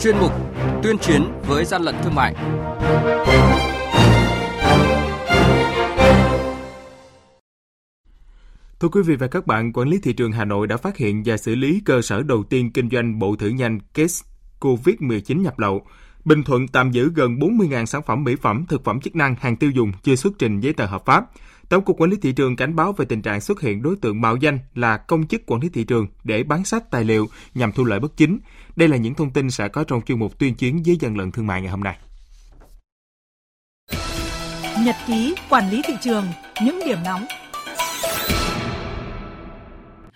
chuyên mục Tuyên chiến với gian lận thương mại. Thưa quý vị và các bạn, Quản lý thị trường Hà Nội đã phát hiện và xử lý cơ sở đầu tiên kinh doanh bộ thử nhanh case COVID-19 nhập lậu. Bình Thuận tạm giữ gần 40.000 sản phẩm mỹ phẩm, thực phẩm chức năng, hàng tiêu dùng chưa xuất trình giấy tờ hợp pháp. Tổng cục Quản lý thị trường cảnh báo về tình trạng xuất hiện đối tượng mạo danh là công chức quản lý thị trường để bán sách tài liệu nhằm thu lợi bất chính. Đây là những thông tin sẽ có trong chuyên mục tuyên chiến với dân lận thương mại ngày hôm nay. Nhật ký quản lý thị trường, những điểm nóng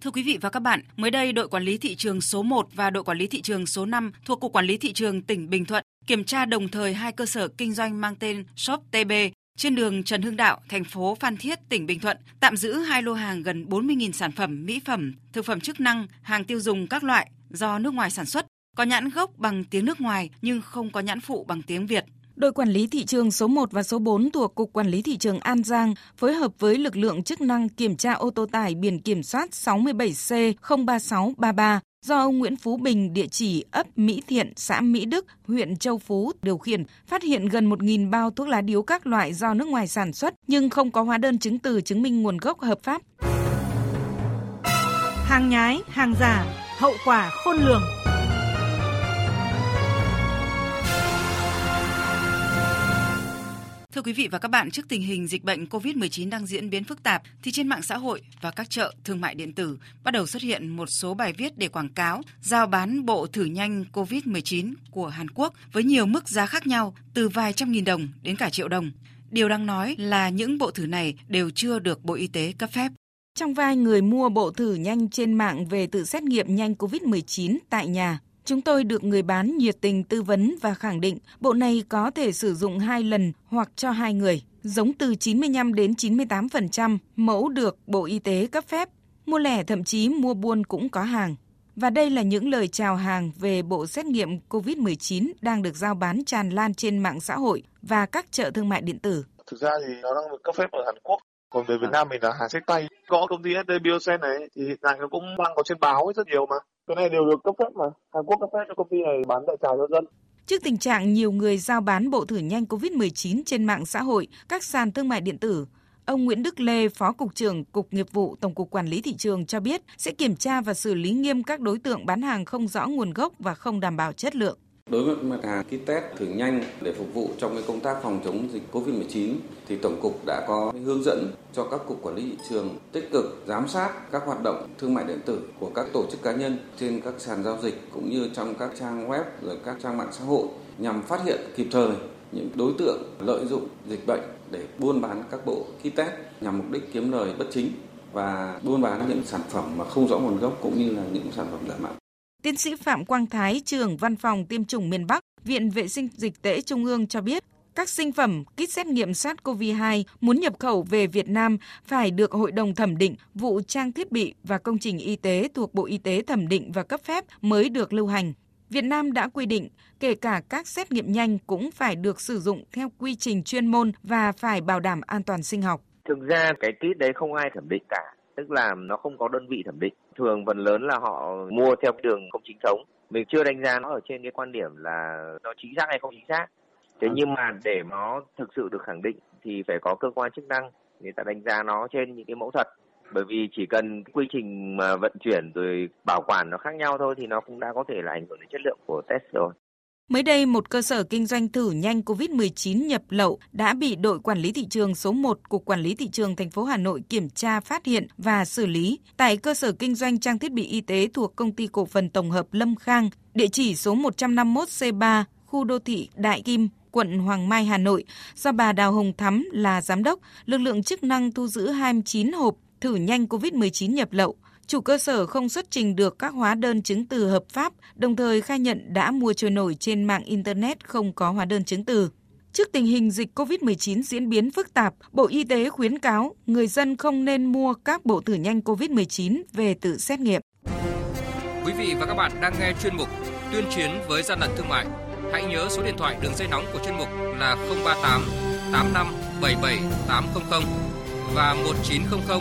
Thưa quý vị và các bạn, mới đây đội quản lý thị trường số 1 và đội quản lý thị trường số 5 thuộc Cục Quản lý Thị trường tỉnh Bình Thuận kiểm tra đồng thời hai cơ sở kinh doanh mang tên Shop TB trên đường Trần Hưng Đạo, thành phố Phan Thiết, tỉnh Bình Thuận, tạm giữ hai lô hàng gần 40.000 sản phẩm mỹ phẩm, thực phẩm chức năng, hàng tiêu dùng các loại do nước ngoài sản xuất, có nhãn gốc bằng tiếng nước ngoài nhưng không có nhãn phụ bằng tiếng Việt. Đội quản lý thị trường số 1 và số 4 thuộc Cục Quản lý Thị trường An Giang phối hợp với lực lượng chức năng kiểm tra ô tô tải biển kiểm soát 67C03633 do ông Nguyễn Phú Bình, địa chỉ ấp Mỹ Thiện, xã Mỹ Đức, huyện Châu Phú điều khiển, phát hiện gần 1.000 bao thuốc lá điếu các loại do nước ngoài sản xuất nhưng không có hóa đơn chứng từ chứng minh nguồn gốc hợp pháp. Hàng nhái, hàng giả, hậu quả khôn lường. Thưa quý vị và các bạn, trước tình hình dịch bệnh COVID-19 đang diễn biến phức tạp thì trên mạng xã hội và các chợ thương mại điện tử bắt đầu xuất hiện một số bài viết để quảng cáo giao bán bộ thử nhanh COVID-19 của Hàn Quốc với nhiều mức giá khác nhau từ vài trăm nghìn đồng đến cả triệu đồng. Điều đáng nói là những bộ thử này đều chưa được Bộ Y tế cấp phép. Trong vai người mua bộ thử nhanh trên mạng về tự xét nghiệm nhanh COVID-19 tại nhà, Chúng tôi được người bán nhiệt tình tư vấn và khẳng định bộ này có thể sử dụng hai lần hoặc cho hai người, giống từ 95 đến 98% mẫu được Bộ Y tế cấp phép. Mua lẻ thậm chí mua buôn cũng có hàng. Và đây là những lời chào hàng về bộ xét nghiệm COVID-19 đang được giao bán tràn lan trên mạng xã hội và các chợ thương mại điện tử. Thực ra thì nó đang được cấp phép ở Hàn Quốc còn về Việt Nam mình là hàng sách tay. Có công ty SD Biosen này thì hiện tại nó cũng đang có trên báo ấy rất nhiều mà. Cái này đều được cấp phép mà. Hàn Quốc cấp phép cho công ty này bán đại trà cho dân. Trước tình trạng nhiều người giao bán bộ thử nhanh COVID-19 trên mạng xã hội, các sàn thương mại điện tử, ông Nguyễn Đức Lê, Phó Cục trưởng Cục Nghiệp vụ Tổng cục Quản lý Thị trường cho biết sẽ kiểm tra và xử lý nghiêm các đối tượng bán hàng không rõ nguồn gốc và không đảm bảo chất lượng. Đối với mặt hàng kit test thử nhanh để phục vụ trong cái công tác phòng chống dịch COVID-19 thì Tổng cục đã có hướng dẫn cho các cục quản lý thị trường tích cực giám sát các hoạt động thương mại điện tử của các tổ chức cá nhân trên các sàn giao dịch cũng như trong các trang web rồi các trang mạng xã hội nhằm phát hiện kịp thời những đối tượng lợi dụng dịch bệnh để buôn bán các bộ kit test nhằm mục đích kiếm lời bất chính và buôn bán những sản phẩm mà không rõ nguồn gốc cũng như là những sản phẩm giả mạo. Tiến sĩ Phạm Quang Thái, trưởng Văn phòng Tiêm chủng miền Bắc, Viện Vệ sinh Dịch tễ Trung ương cho biết, các sinh phẩm kit xét nghiệm SARS-CoV-2 muốn nhập khẩu về Việt Nam phải được Hội đồng thẩm định vụ trang thiết bị và công trình y tế thuộc Bộ Y tế thẩm định và cấp phép mới được lưu hành. Việt Nam đã quy định, kể cả các xét nghiệm nhanh cũng phải được sử dụng theo quy trình chuyên môn và phải bảo đảm an toàn sinh học. Thực ra cái kit đấy không ai thẩm định cả, tức là nó không có đơn vị thẩm định. Thường phần lớn là họ mua theo đường không chính thống. Mình chưa đánh giá nó ở trên cái quan điểm là nó chính xác hay không chính xác. Thế nhưng mà để nó thực sự được khẳng định thì phải có cơ quan chức năng người ta đánh giá nó trên những cái mẫu thật bởi vì chỉ cần quy trình mà vận chuyển rồi bảo quản nó khác nhau thôi thì nó cũng đã có thể là ảnh hưởng đến chất lượng của test rồi. Mới đây, một cơ sở kinh doanh thử nhanh COVID-19 nhập lậu đã bị đội quản lý thị trường số 1 Cục Quản lý Thị trường thành phố Hà Nội kiểm tra, phát hiện và xử lý tại cơ sở kinh doanh trang thiết bị y tế thuộc công ty cổ phần tổng hợp Lâm Khang, địa chỉ số 151C3, khu đô thị Đại Kim, quận Hoàng Mai, Hà Nội, do bà Đào Hồng Thắm là giám đốc, lực lượng chức năng thu giữ 29 hộp thử nhanh COVID-19 nhập lậu. Chủ cơ sở không xuất trình được các hóa đơn chứng từ hợp pháp, đồng thời khai nhận đã mua trôi nổi trên mạng Internet không có hóa đơn chứng từ. Trước tình hình dịch COVID-19 diễn biến phức tạp, Bộ Y tế khuyến cáo người dân không nên mua các bộ thử nhanh COVID-19 về tự xét nghiệm. Quý vị và các bạn đang nghe chuyên mục Tuyên chiến với gian lận thương mại. Hãy nhớ số điện thoại đường dây nóng của chuyên mục là 038 85 77 800 và 1900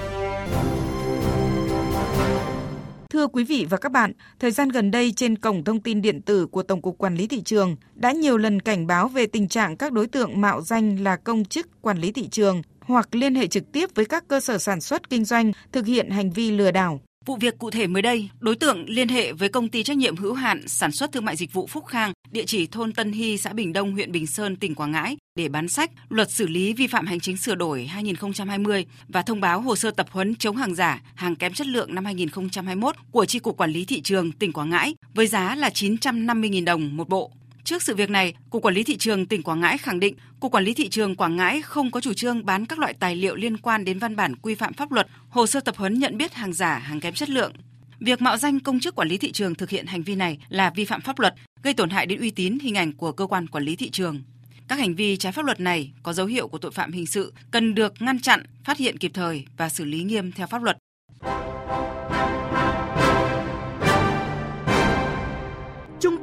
Thưa quý vị và các bạn, thời gian gần đây trên cổng thông tin điện tử của Tổng cục Quản lý thị trường đã nhiều lần cảnh báo về tình trạng các đối tượng mạo danh là công chức quản lý thị trường hoặc liên hệ trực tiếp với các cơ sở sản xuất kinh doanh thực hiện hành vi lừa đảo. Vụ việc cụ thể mới đây, đối tượng liên hệ với công ty trách nhiệm hữu hạn sản xuất thương mại dịch vụ Phúc Khang, địa chỉ thôn Tân Hy, xã Bình Đông, huyện Bình Sơn, tỉnh Quảng Ngãi để bán sách Luật xử lý vi phạm hành chính sửa đổi 2020 và thông báo hồ sơ tập huấn chống hàng giả, hàng kém chất lượng năm 2021 của Chi cục Quản lý thị trường tỉnh Quảng Ngãi với giá là 950.000 đồng một bộ. Trước sự việc này, Cục Quản lý Thị trường tỉnh Quảng Ngãi khẳng định Cục Quản lý Thị trường Quảng Ngãi không có chủ trương bán các loại tài liệu liên quan đến văn bản quy phạm pháp luật, hồ sơ tập huấn nhận biết hàng giả, hàng kém chất lượng. Việc mạo danh công chức quản lý thị trường thực hiện hành vi này là vi phạm pháp luật, gây tổn hại đến uy tín hình ảnh của cơ quan quản lý thị trường. Các hành vi trái pháp luật này có dấu hiệu của tội phạm hình sự cần được ngăn chặn, phát hiện kịp thời và xử lý nghiêm theo pháp luật.